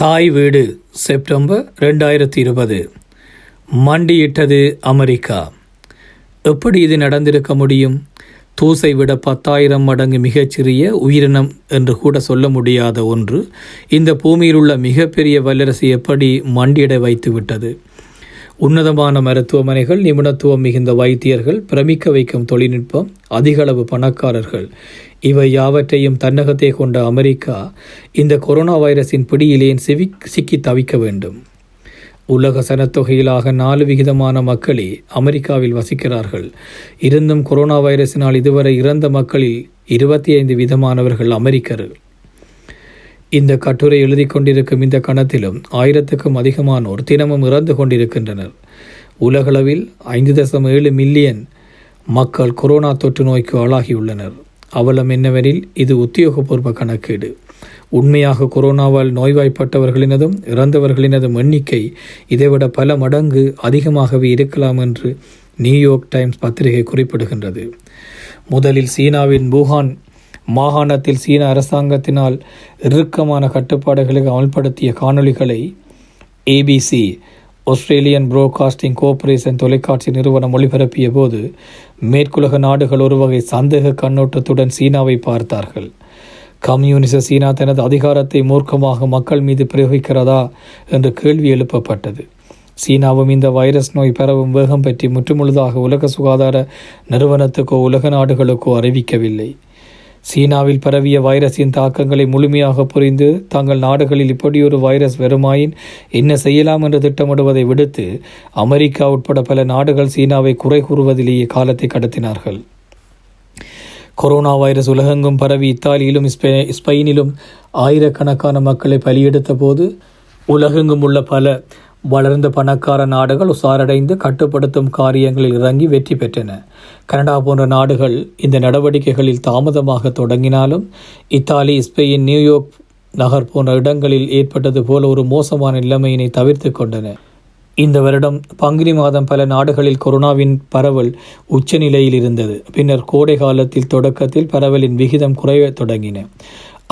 தாய் வீடு செப்டம்பர் ரெண்டாயிரத்தி இருபது. மண்டியிட்டது அமெரிக்கா. எப்படி இது நடந்திருக்க முடியும்? தூசை விட பத்தாயிரம் மடங்கு மிகச்சிறிய உயிரினம் என்று கூட சொல்ல முடியாத ஒன்று இந்த பூமியில் உள்ள மிகப்பெரிய வல்லரசு எப்படி மண்டியிட வைத்து விட்டது உன்னதமான மருத்துவமனைகள் நிபுணத்துவம் மிகுந்த வைத்தியர்கள் பிரமிக்க வைக்கும் தொழில்நுட்பம் அதிகளவு பணக்காரர்கள். இவை யாவற்றையும் தன்னகத்தை கொண்ட அமெரிக்கா இந்த கொரோனா வைரஸின் பிடியிலேன் சிவி சிக்கி தவிக்க வேண்டும். உலக சனத்தொகையிலாக நாலு விகிதமான மக்களே அமெரிக்காவில் வசிக்கிறார்கள். இருந்தும் கொரோனா வைரஸினால் இதுவரை இறந்த மக்களில் இருபத்தி ஐந்து விதமானவர்கள் அமெரிக்கர்கள். இந்த கட்டுரை எழுதி கொண்டிருக்கும் இந்த கணத்திலும் ஆயிரத்துக்கும் அதிகமானோர் தினமும் இறந்து கொண்டிருக்கின்றனர். உலகளவில் ஐந்து தசம் ஏழு மில்லியன் மக்கள் கொரோனா தொற்று நோய்க்கு ஆளாகியுள்ளனர். அவலம் என்னவெனில் இது உத்தியோகபூர்வ கணக்கீடு. உண்மையாக கொரோனாவால் நோய்வாய்ப்பட்டவர்களினதும் இறந்தவர்களினதும் எண்ணிக்கை இதைவிட பல மடங்கு அதிகமாகவே இருக்கலாம் என்று நியூயார்க் டைம்ஸ் பத்திரிகை குறிப்பிடுகின்றது. முதலில் சீனாவின் வூஹான் மாகாணத்தில் சீன அரசாங்கத்தினால் இறுக்கமான கட்டுப்பாடுகளுக்கு அமல்படுத்திய காணொளிகளை ஏபிசி ஆஸ்திரேலியன் புரோட்காஸ்டிங் கோஆபரேஷன் தொலைக்காட்சி நிறுவனம் ஒளிபரப்பிய போது மேற்குலக நாடுகள் ஒரு வகை சந்தேக கண்ணோட்டத்துடன் சீனாவை பார்த்தார்கள். கம்யூனிச சீனா தனது அதிகாரத்தை மூர்க்கமாக மக்கள் மீது பிரயோகிக்கிறதா என்று கேள்வி எழுப்பப்பட்டது. சீனாவும் இந்த வைரஸ் நோய் பரவும் வேகம் பற்றி முற்றுமுழுதாக உலக சுகாதார நிறுவனத்துக்கோ உலக நாடுகளுக்கோ அறிவிக்கவில்லை. சீனாவில் பரவிய வைரஸின் தாக்கங்களை முழுமையாக புரிந்து தங்கள் நாடுகளில் இப்படியொரு வைரஸ் வருமாயின் என்ன செய்யலாம் என்று திட்டமிடுவதை விடுத்து அமெரிக்கா உட்பட பல நாடுகள் சீனாவை குறை கூறுவதிலேயே காலத்தை கடத்தினார்கள். கொரோனா வைரஸ் உலகெங்கும் பரவி இத்தாலியிலும் ஸ்பெ ஸ்பெயினிலும் ஆயிரக்கணக்கான மக்களை பலியெடுத்த போது உலகெங்கும் உள்ள பல வளர்ந்த பணக்கார நாடுகள் உசாரடைந்து கட்டுப்படுத்தும் காரியங்களில் இறங்கி வெற்றி பெற்றன. கனடா போன்ற நாடுகள் இந்த நடவடிக்கைகளில் தாமதமாக தொடங்கினாலும் இத்தாலி ஸ்பெயின் நியூயார்க் நகர் போன்ற இடங்களில் ஏற்பட்டது போல ஒரு மோசமான நிலைமையினை தவிர்த்து கொண்டன. இந்த வருடம் பங்குனி மாதம் பல நாடுகளில் கொரோனாவின் பரவல் உச்சநிலையில் இருந்தது. பின்னர் கோடை காலத்தில் தொடக்கத்தில் பரவலின் விகிதம் குறைய தொடங்கின.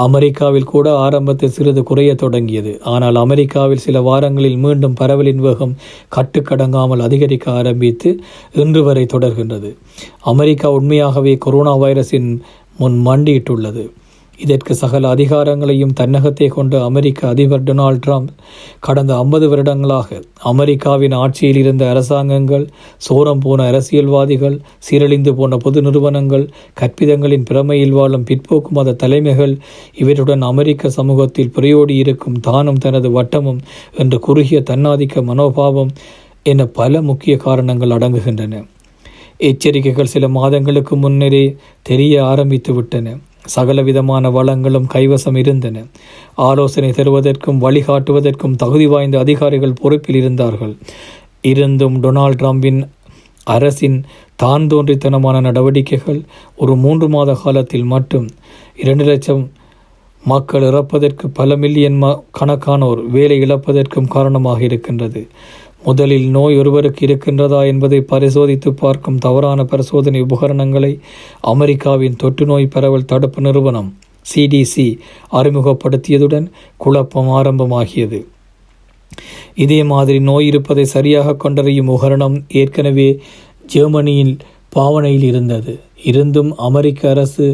அமெரிக்காவில் கூட ஆரம்பத்தில் சிறிது குறைய தொடங்கியது. ஆனால் அமெரிக்காவில் சில வாரங்களில் மீண்டும் பரவலின் வேகம் கட்டுக்கடங்காமல் அதிகரிக்க ஆரம்பித்து இன்று வரை தொடர்கின்றது. அமெரிக்கா உண்மையாகவே கொரோனா வைரஸின் முன் மண்டியிட்டுள்ளது. இதற்கு சகல அதிகாரங்களையும் தன்னகத்தை கொண்ட அமெரிக்க அதிபர் டொனால்ட் ட்ரம்ப் கடந்த ஐம்பது வருடங்களாக அமெரிக்காவின் ஆட்சியில் இருந்த அரசாங்கங்கள் சோரம் போன அரசியல்வாதிகள் சீரழிந்து போன பொது நிறுவனங்கள் கற்பிதங்களின் பிரமையில் வாழும் பிற்போக்கு மத தலைமைகள் இவற்றுடன் அமெரிக்க சமூகத்தில் புரையோடி இருக்கும் தானும் தனது வட்டமும் என்று குறுகிய தன்னாதிக்க மனோபாவம் என பல முக்கிய காரணங்கள் அடங்குகின்றன. எச்சரிக்கைகள் சில மாதங்களுக்கு முன்னரே தெரிய ஆரம்பித்து விட்டன சகலவிதமான வளங்களும் கைவசம் இருந்தன. ஆலோசனை தருவதற்கும் வழிகாட்டுவதற்கும் தகுதி வாய்ந்த அதிகாரிகள் பொறுப்பில் இருந்தார்கள். இருந்தும் டொனால்ட் ட்ரம்பின் அரசின் தான் தோன்றித்தனமான நடவடிக்கைகள் ஒரு மூன்று மாத காலத்தில் மட்டும். இரண்டு லட்சம் மக்கள் இறப்பதற்கு பல மில்லியன் ம கணக்கானோர் வேலை இழப்பதற்கும் காரணமாக இருக்கின்றது. முதலில் நோய் ஒருவருக்கு இருக்கின்றதா என்பதை பரிசோதித்து பார்க்கும் தவறான பரிசோதனை உபகரணங்களை அமெரிக்காவின் தொற்று நோய் பரவல் தடுப்பு நிறுவனம் சிடிசி அறிமுகப்படுத்தியதுடன் குழப்பம் ஆரம்பமாகியது. இதே மாதிரி நோய் இருப்பதை சரியாக கொண்டறியும் உபகரணம் ஏற்கனவே ஜெர்மனியில் பாவனையில் இருந்தது. இருந்தும் அமெரிக்க அரசு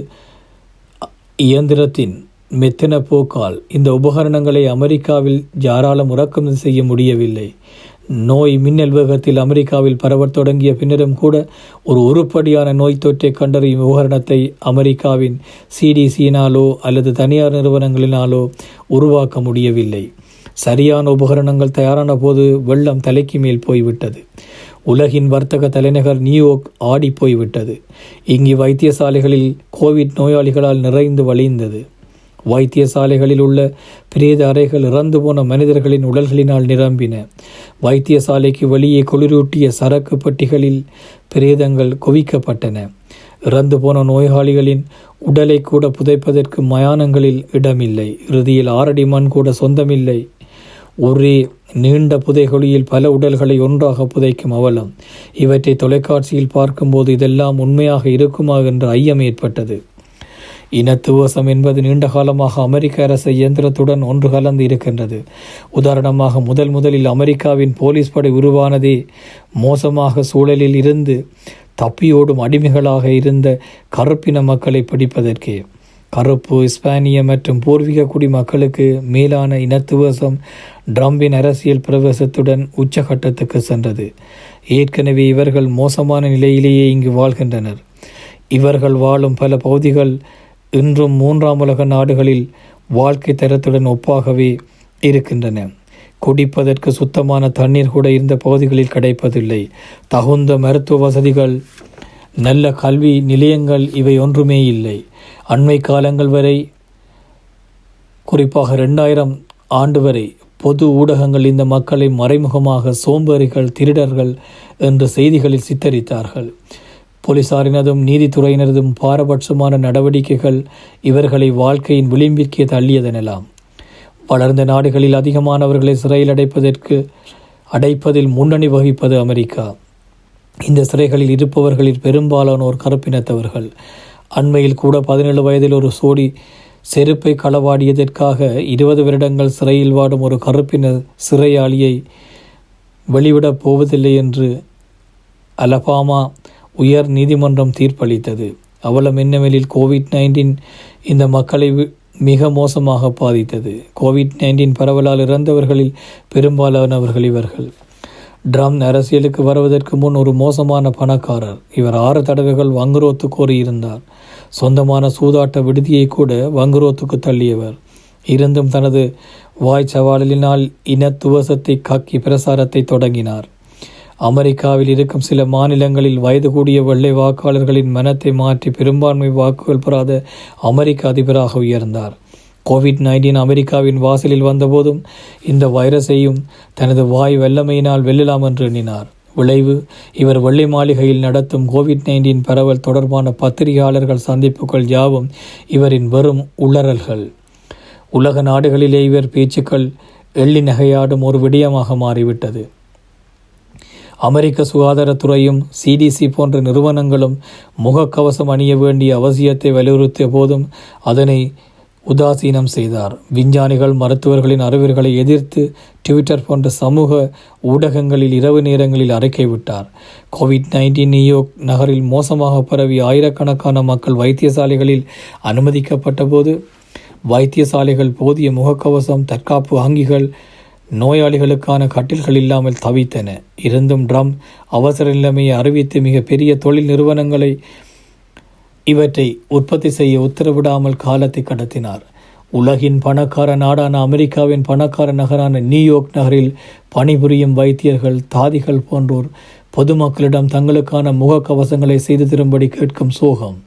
இயந்திரத்தின் மெத்தன போக்கால் இந்த உபகரணங்களை அமெரிக்காவில் யாராலும் இறக்குமதி செய்ய முடியவில்லை. நோய் மின்னல் வேகத்தில் அமெரிக்காவில் பரவத் தொடங்கிய பின்னரும் கூட ஒரு உருப்படியான நோய் தொற்றை கண்டறியும் உபகரணத்தை அமெரிக்காவின் சிடிசியினாலோ அல்லது தனியார் நிறுவனங்களினாலோ உருவாக்க முடியவில்லை. சரியான உபகரணங்கள் தயாரான போது வெள்ளம் தலைக்கு மேல் போய்விட்டது. உலகின் வர்த்தக தலைநகர் நியூயார்க் ஆடி போய்விட்டது. இங்கு வைத்தியசாலைகளில் கோவிட் நோயாளிகளால் நிறைந்து வழிந்தது. வைத்தியசாலைகளில் உள்ள பிரேத அறைகள் இறந்து போன மனிதர்களின் உடல்களினால் நிரம்பின. வைத்தியசாலைக்கு வெளியே குளிரூட்டிய சரக்கு பெட்டிகளில் பிரேதங்கள் குவிக்கப்பட்டன. இறந்து போன நோயாளிகளின் உடலை கூட புதைப்பதற்கு மயானங்களில் இடமில்லை. இறுதியில் ஆரடி மண் கூட சொந்தமில்லை. ஒரே நீண்ட புதைகுழியில் பல உடல்களை ஒன்றாக புதைக்கும் அவலம். இவற்றை தொலைக்காட்சியில் பார்க்கும்போது இதெல்லாம் உண்மையாக இருக்குமா என்ற ஐயம் ஏற்பட்டது. இனத்துவசம் என்பது நீண்ட காலமாக அமெரிக்க அரசு இயந்திரத்துடன் ஒன்று கலந்து இருக்கின்றது. உதாரணமாக முதல் முதலில் அமெரிக்காவின் போலீஸ் படை உருவானதே மோசமாக சூழலில் இருந்து தப்பியோடும் அடிமைகளாக இருந்த கருப்பின மக்களை பிடிப்பதற்கே. கருப்பு இஸ்பானிய மற்றும் பூர்வீக குடி மக்களுக்கு மேலான இனத்துவசம் ட்ரம்பின் அரசியல் பிரவேசத்துடன் உச்சகட்டத்துக்கு சென்றது. ஏற்கனவே இவர்கள் மோசமான நிலையிலேயே இங்கு வாழ்கின்றனர். இவர்கள் வாழும் பல பகுதிகள் இன்றும் மூன்றாம் உலக நாடுகளில் வாழ்க்கை தரத்துடன் ஒப்பாகவே இருக்கின்றன. குடிப்பதற்கு சுத்தமான தண்ணீர் கூட இருந்த பகுதிகளில் கிடைப்பதில்லை. தகுந்த மருத்துவ வசதிகள் நல்ல கல்வி நிலையங்கள் இவை ஒன்றுமே இல்லை. அண்மை காலங்கள் வரை குறிப்பாக ரெண்டாயிரம் ஆண்டு வரை பொது ஊடகங்கள் இந்த மக்களை மறைமுகமாக சோம்பேறிகள் திருடர்கள் என்ற செய்திகளில் சித்தரித்தார்கள். போலீசாரினதும் நீதித்துறையினரதும் பாரபட்சமான நடவடிக்கைகள் இவர்களை வாழ்க்கையின் விளிம்பிற்கே தள்ளியதெனலாம். வளர்ந்த நாடுகளில் அதிகமானவர்களை சிறையில் அடைப்பதற்கு அடைப்பதில் முன்னணி வகிப்பது அமெரிக்கா. இந்த சிறைகளில் இருப்பவர்களில் பெரும்பாலானோர் கருப்பினத்தவர்கள் அண்மையில் கூட பதினேழு வயதில் ஒரு சோடி செருப்பை களவாடியதற்காக இருபது வருடங்கள் சிறையில் வாடும் ஒரு கருப்பின சிறையாளியை வெளிவிடப் போவதில்லை என்று அலபாமா உயர் நீதிமன்றம் தீர்ப்பளித்தது. அவலம் என்னவெனில் கோவிட் நைன்டீன் இந்த மக்களை மிக மோசமாக பாதித்தது. கோவிட் நைன்டீன் பரவலால் இறந்தவர்களில் பெரும்பாலானவர்கள் இவர்கள். ட்ரம் அரசியலுக்கு வருவதற்கு முன் ஒரு மோசமான பணக்காரர். இவர் ஆறு தடவைகள் வங்குரோத்து கோரியிருந்தார். சொந்தமான சூதாட்ட விடுதியை கூட வங்குரோத்துக்கு தள்ளியவர். இருந்தும் தனது வாய் சவாலினால் இனத்துவசத்தை காக்கி பிரசாரத்தை தொடங்கினார். அமெரிக்காவில் இருக்கும் சில மாநிலங்களில் வயது கூடிய வெள்ளை வாக்காளர்களின் மனத்தை மாற்றி பெரும்பான்மை வாக்குகள் பெறாத அமெரிக்க அதிபராக உயர்ந்தார். கோவிட் நைன்டீன் அமெரிக்காவின் வாசலில் வந்தபோதும் இந்த வைரஸையும் தனது வாய் வெள்ளமையினால் வெல்லலாம் என்று எண்ணினார். விளைவு இவர் வெள்ளை மாளிகையில் நடத்தும் கோவிட் நைன்டீன் பரவல் தொடர்பான பத்திரிகையாளர்கள் சந்திப்புகள் யாவும் இவரின் வெறும் உளறல்கள். உலக நாடுகளிலே இவர் பேச்சுக்கள் எள்ளி நகையாடும் ஒரு விடயமாக மாறிவிட்டது. அமெரிக்க சுகாதாரத்துறையும் சிடிசி போன்ற நிறுவனங்களும் முகக்கவசம் அணிய வேண்டிய அவசியத்தை வலியுறுத்திய போதும் அதனை உதாசீனம் செய்தார். விஞ்ஞானிகள் மருத்துவர்களின் அறிவுரைகளை எதிர்த்து ட்விட்டர் போன்ற சமூக ஊடகங்களில் இரவு நேரங்களில் அறிக்கை விட்டார். கோவிட் நைன்டீன் நியூயோர்க் நகரில் மோசமாக பரவி ஆயிரக்கணக்கான மக்கள் வைத்தியசாலைகளில் அனுமதிக்கப்பட்ட போது வைத்தியசாலைகள் போதிய முகக்கவசம் தற்காப்பு வங்கிகள் நோயாளிகளுக்கான கட்டில்கள் இல்லாமல் தவித்தன. இருந்தும் ட்ரம் அவசர நிலைமையை அறிவித்து மிக பெரிய தொழில் நிறுவனங்களை இவற்றை உற்பத்தி செய்ய உத்தரவிடாமல் காலத்தை கடத்தினார். உலகின் பணக்கார நாடான அமெரிக்காவின் பணக்கார நகரான நியூயோர்க் நகரில் பணிபுரியும் வைத்தியர்கள் தாதிகள் போன்றோர் பொதுமக்களிடம் தங்களுக்கான முகக்கவசங்களை செய்து தரும்படி கேட்கும் சோகம்.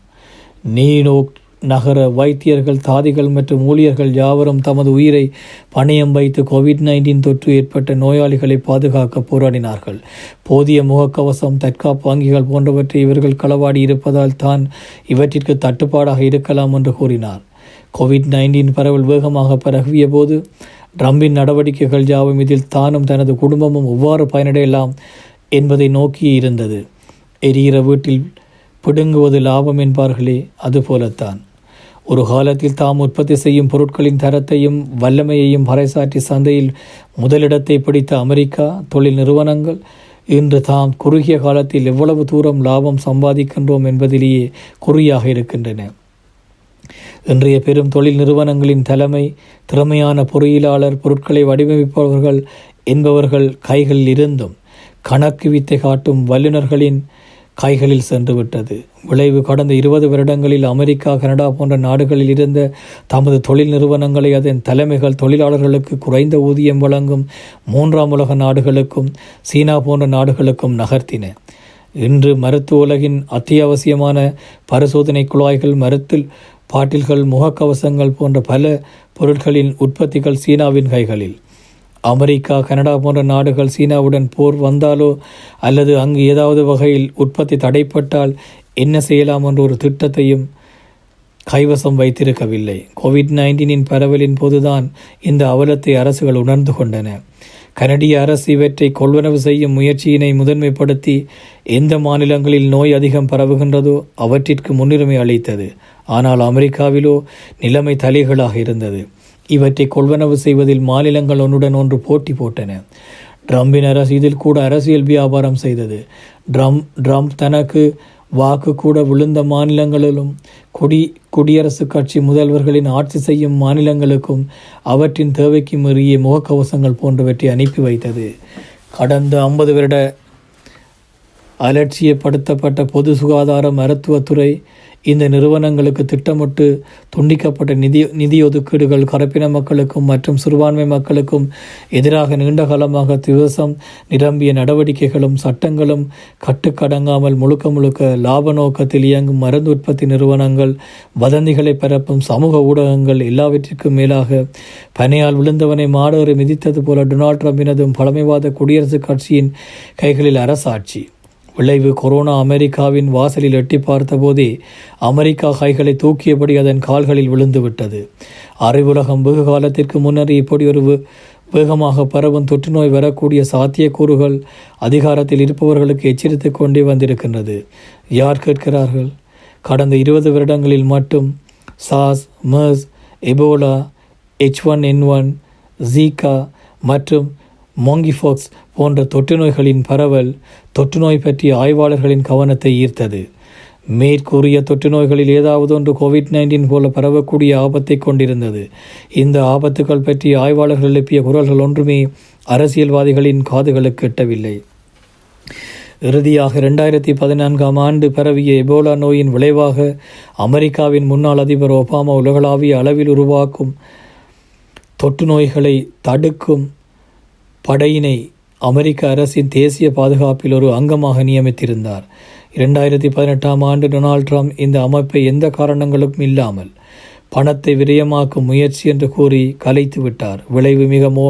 நியூயோர்க் நகர வைத்தியர்கள் தாதிகள் மற்றும் ஊழியர்கள் யாவரும் தமது உயிரை பணியம் வைத்து கோவிட் நைன்டீன் தொற்று ஏற்பட்ட நோயாளிகளை பாதுகாக்க போராடினார்கள். போதிய முகக்கவசம் தற்காப்பு வங்கிகள் போன்றவற்றை இவர்கள் களவாடி இருப்பதால் தான் இவற்றிற்கு தட்டுப்பாடாக இருக்கலாம் என்று கூறினார். கோவிட் நைன்டீன் பரவல் வேகமாக பரவிய போது ட்ரம்பின் நடவடிக்கைகள் யாவும் இதில் தானும் தனது குடும்பமும் எவ்வாறு பயனடையலாம் என்பதை நோக்கி இருந்தது. எரிகிற வீட்டில் பிடுங்குவது லாபம் என்பார்களே அதுபோலத்தான் ஒரு காலத்தில் தாம் உற்பத்தி செய்யும் பொருட்களின் தரத்தையும் வல்லமையையும் பறைசாற்றி சந்தையில் முதலிடத்தை பிடித்த அமெரிக்கா தொழில் நிறுவனங்கள் இன்று தாம் குறுகிய காலத்தில் எவ்வளவு தூரம் லாபம் சம்பாதிக்கின்றோம் என்பதிலேயே குறியாக இருக்கின்றன. இன்றைய பெரும் தொழில் நிறுவனங்களின் தலைமை திறமையான பொறியியலாளர் பொருட்களை வடிவமைப்பவர்கள் என்பவர்கள் கைகளில் இருந்தும் கணக்கு வித்தை காட்டும் வல்லுநர்களின் கைகளில் சென்றுவிட்டது. விளைவு கடந்த இருபது வருடங்களில் அமெரிக்கா கனடா போன்ற நாடுகளில் இருந்த தமது தொழில் நிறுவனங்களை அதன் தலைமைகள் தொழிலாளர்களுக்கு குறைந்த ஊதியம் வழங்கும் மூன்றாம் உலக நாடுகளுக்கும் சீனா போன்ற நாடுகளுக்கும் நகர்த்தின. இன்று மருத்துவ உலகின் அத்தியாவசியமான பரிசோதனை குழாய்கள் மருத்தில் பாட்டில்கள் முகக்கவசங்கள் போன்ற பல பொருட்களின் உற்பத்திகள் சீனாவின் கைகளில். அமெரிக்கா கனடா போன்ற நாடுகள் சீனாவுடன் போர் வந்தாலோ அல்லது அங்கு ஏதாவது வகையில் உற்பத்தி தடைப்பட்டால் என்ன செய்யலாம் என்ற ஒரு திட்டத்தையும் கைவசம் வைத்திருக்கவில்லை. கோவிட் நைன்டீனின் பரவலின் போதுதான் இந்த அவலத்தை அரசுகள் உணர்ந்து கொண்டன. கனடிய அரசு இவற்றை கொள்வனவு செய்யும் முயற்சியினை முதன்மைப்படுத்தி எந்த மாநிலங்களில் நோய் அதிகம் பரவுகின்றதோ அவற்றிற்கு முன்னுரிமை அளித்தது. ஆனால் அமெரிக்காவிலோ நிலைமை தலைகளாக இருந்தது. இவற்றை கொள்வனவு செய்வதில் மாநிலங்கள் ஒன்றுடன் ஒன்று போட்டி போட்டன. ட்ரம்பின் அரசு இதில் கூட அரசியல் வியாபாரம் செய்தது. ட்ரம் ட்ரம்ப் தனக்கு வாக்கு கூட விழுந்த மாநிலங்களிலும் குடி குடியரசுக் கட்சி முதல்வர்களின் ஆட்சி செய்யும் மாநிலங்களுக்கும் அவற்றின் தேவைக்கு மீறிய முகக்கவசங்கள் போன்றவற்றை அனுப்பி வைத்தது. கடந்த ஐம்பது வருட அலட்சியப்படுத்தப்பட்ட பொது சுகாதார மருத்துவத்துறை இந்த நிறுவனங்களுக்கு திட்டமிட்டு துண்டிக்கப்பட்ட நிதி நிதி ஒதுக்கீடுகள் கரப்பின மக்களுக்கும் மற்றும் சிறுபான்மை மக்களுக்கும் எதிராக நீண்ட காலமாக திவசம் நிரம்பிய நடவடிக்கைகளும் சட்டங்களும் கட்டுக்கடங்காமல் முழுக்க முழுக்க லாப நோக்கத்தில் இயங்கும் மருந்து உற்பத்தி நிறுவனங்கள் வதந்திகளை பரப்பும் சமூக ஊடகங்கள் எல்லாவற்றிற்கும் மேலாக பனையால் விழுந்தவனை மாடோரை மிதித்தது போல டொனால்ட் ட்ரம்பினதும் பழமைவாத குடியரசுக் கட்சியின் கைகளில் அரசாட்சி. விளைவு கொரோனா அமெரிக்காவின் வாசலில் எட்டி பார்த்தபோதே அமெரிக்கா கைகளை தூக்கியபடி அதன் கால்களில் விழுந்துவிட்டது. அறிவுலகம் வெகு காலத்திற்கு முன்னர் இப்படி ஒரு வேகமாக பரவும் தொற்றுநோய் வரக்கூடிய சாத்தியக்கூறுகள் அதிகாரத்தில் இருப்பவர்களுக்கு எச்சரித்து கொண்டே வந்திருக்கின்றது. யார் கேட்கிறார்கள்? கடந்த இருபது வருடங்களில் மட்டும் sauce MERS Ebola H one N one Zika மற்றும் மோங்கிஃபோக்ஸ் போன்ற தொற்று நோய்களின் பரவல் தொற்றுநோய் பற்றிய ஆய்வாளர்களின் கவனத்தை ஈர்த்தது. மேற்கூறிய தொற்று நோய்களில் ஏதாவது ஒன்று கோவிட் நைன்டீன் போல பரவக்கூடிய ஆபத்தை கொண்டிருந்தது. இந்த ஆபத்துக்கள் பற்றி ஆய்வாளர்கள் எழுப்பிய குரல்கள் ஒன்றுமே அரசியல்வாதிகளின் காதுகளுக்கு எட்டவில்லை. இறுதியாக ரெண்டாயிரத்தி பதினான்காம் ஆண்டு பரவிய எபோலா நோயின் விளைவாக அமெரிக்காவின் முன்னாள் அதிபர் ஒபாமா உலகளாவிய அளவில் உருவாக்கும் தொற்று நோய்களை தடுக்கும் படையினை அமெரிக்க அரசின் தேசிய பாதுகாப்பில் ஒரு அங்கமாக நியமித்திருந்தார். இரண்டாயிரத்தி பதினெட்டாம் ஆண்டு டொனால்ட் ட்ரம்ப் இந்த அமைப்பை எந்த காரணங்களும் இல்லாமல் பணத்தை விரயமாக்கும் முயற்சி என்று கூறி கலைத்து விட்டார். விளைவு மிகமோ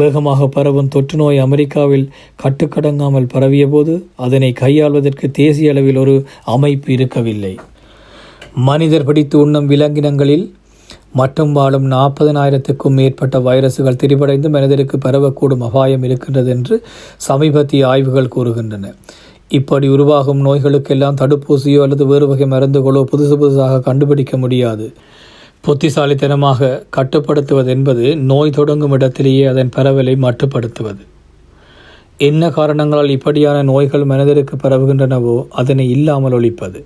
வேகமாக பரவும் தொற்றுநோய் அமெரிக்காவில் கட்டுக்கடங்காமல் பரவிய போது அதனை கையாள்வதற்கு தேசிய அளவில் ஒரு அமைப்பு இருக்கவில்லை. மனிதர் பிடித்து உண்ணும் விலங்கினங்களில் மற்றும் வாழும் நாற்பதனாயிரத்துக்கும் மேற்பட்ட வைரசுகள் திரிபடைந்து மனிதருக்கு பரவக்கூடும் அபாயம் இருக்கின்றது என்று சமீபத்திய ஆய்வுகள் கூறுகின்றன. இப்படி உருவாகும் நோய்களுக்கெல்லாம் தடுப்பூசியோ அல்லது வேறு வகை மருந்துகளோ புதுசு புதுசாக கண்டுபிடிக்க முடியாது. புத்திசாலித்தனமாக கட்டுப்படுத்துவது என்பது நோய் தொடங்கும் இடத்திலேயே அதன் பரவலை மட்டுப்படுத்துவது. என்ன காரணங்களால் இப்படியான நோய்கள் மனிதருக்கு பரவுகின்றனவோ அதனை இல்லாமல் ஒழிப்பது.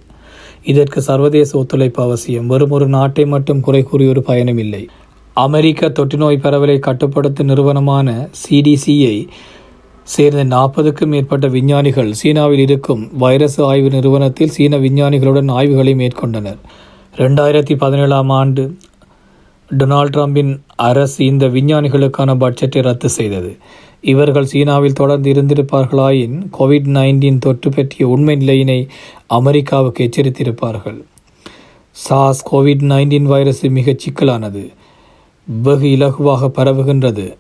இதற்கு சர்வதேச ஒத்துழைப்பு அவசியம். வெறும் ஒரு நாட்டை மட்டும் குறை கூறி ஒரு பயனும் இல்லை. அமெரிக்க தொற்றுநோய் பரவலை கட்டுப்படுத்தும் நிறுவனமான சிடிசியை சேர்ந்த நாற்பதுக்கும் மேற்பட்ட விஞ்ஞானிகள் சீனாவில் இருக்கும் வைரஸ் ஆய்வு நிறுவனத்தில் சீன விஞ்ஞானிகளுடன் ஆய்வுகளை மேற்கொண்டனர். ரெண்டாயிரத்தி பதினேழாம் ஆண்டு டொனால்ட் ட்ரம்பின் அரசு இந்த விஞ்ஞானிகளுக்கான பட்ஜெட்டை ரத்து செய்தது. இவர்கள் சீனாவில் தொடர்ந்து இருந்திருப்பார்களாயின் கோவிட் நைன்டீன் தொற்று பற்றிய உண்மை நிலையினை அமெரிக்காவுக்கு எச்சரித்திருப்பார்கள். சாஸ் கோவிட் நைன்டீன் வைரஸ் மிகச் சிக்கலானது. வெகு இலகுவாக பரவுகின்றது.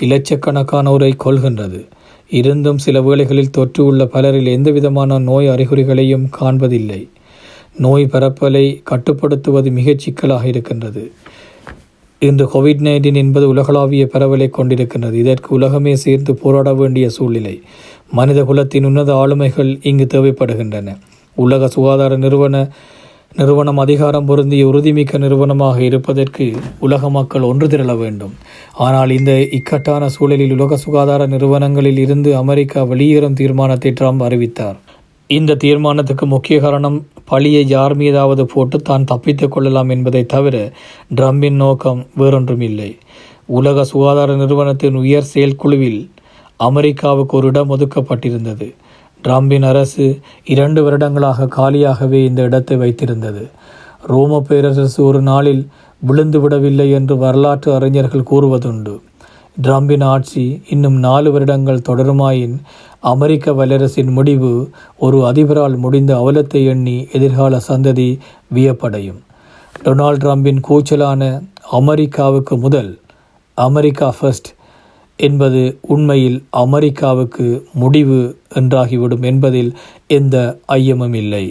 இலட்சக்கணக்கானோரை கொள்கின்றது. இருந்தும் சில வேளைகளில் தொற்று உள்ள பலரில் எந்தவிதமான நோய் அறிகுறிகளையும் காண்பதில்லை. நோய் பரப்பலை கட்டுப்படுத்துவது மிகச் சிக்கலாக இருக்கின்றது. இன்று கோவிட் நைன்டீன் என்பது உலகளாவிய பரவலை கொண்டிருக்கின்றது. இதற்கு உலகமே சேர்ந்து போராட வேண்டிய சூழ்நிலை. மனித குலத்தின் உன்னத ஆளுமைகள் இங்கு தேவைப்படுகின்றன. உலக சுகாதார நிறுவன நிறுவனம் அதிகாரம் பொருந்திய உறுதிமிக்க நிறுவனமாக இருப்பதற்கு உலக மக்கள் ஒன்று திரள வேண்டும். ஆனால் இந்த இக்கட்டான சூழலில் உலக சுகாதார நிறுவனங்களில் இருந்து அமெரிக்கா வெளியேறும் தீர்மானத்தை ட்ரம்ப் அறிவித்தார். இந்த தீர்மானத்துக்கு முக்கிய காரணம் பழியை யார் மீதாவது போட்டு தான் தப்பித்துக் கொள்ளலாம் என்பதை தவிர ட்ரம்பின் நோக்கம் வேறொன்றும் இல்லை உலக சுகாதார நிறுவனத்தின் உயர் செயற்குழுவில் அமெரிக்காவுக்கு ஒரு இடம் ஒதுக்கப்பட்டிருந்தது. ட்ரம்பின் அரசு இரண்டு வருடங்களாக காலியாகவே இந்த இடத்தை வைத்திருந்தது. ரோம பேரரசு ஒரு நாளில் விழுந்து விடவில்லை என்று வரலாற்று அறிஞர்கள் கூறுவதுண்டு. ட்ரம்பின் ஆட்சி இன்னும் நாலு வருடங்கள் தொடருமாயின் அமெரிக்க வல்லரசின் முடிவு ஒரு அதிபரால் முடிந்த அவலத்தை எண்ணி எதிர்கால சந்ததி வியப்படையும். டொனால்ட் ட்ரம்பின் கூச்சலான அமெரிக்காவுக்கு முதல் அமெரிக்கா ஃபர்ஸ்ட் என்பது உண்மையில் அமெரிக்காவுக்கு முடிவு என்றாகிவிடும் என்பதில் எந்த ஐயமும் இல்லை.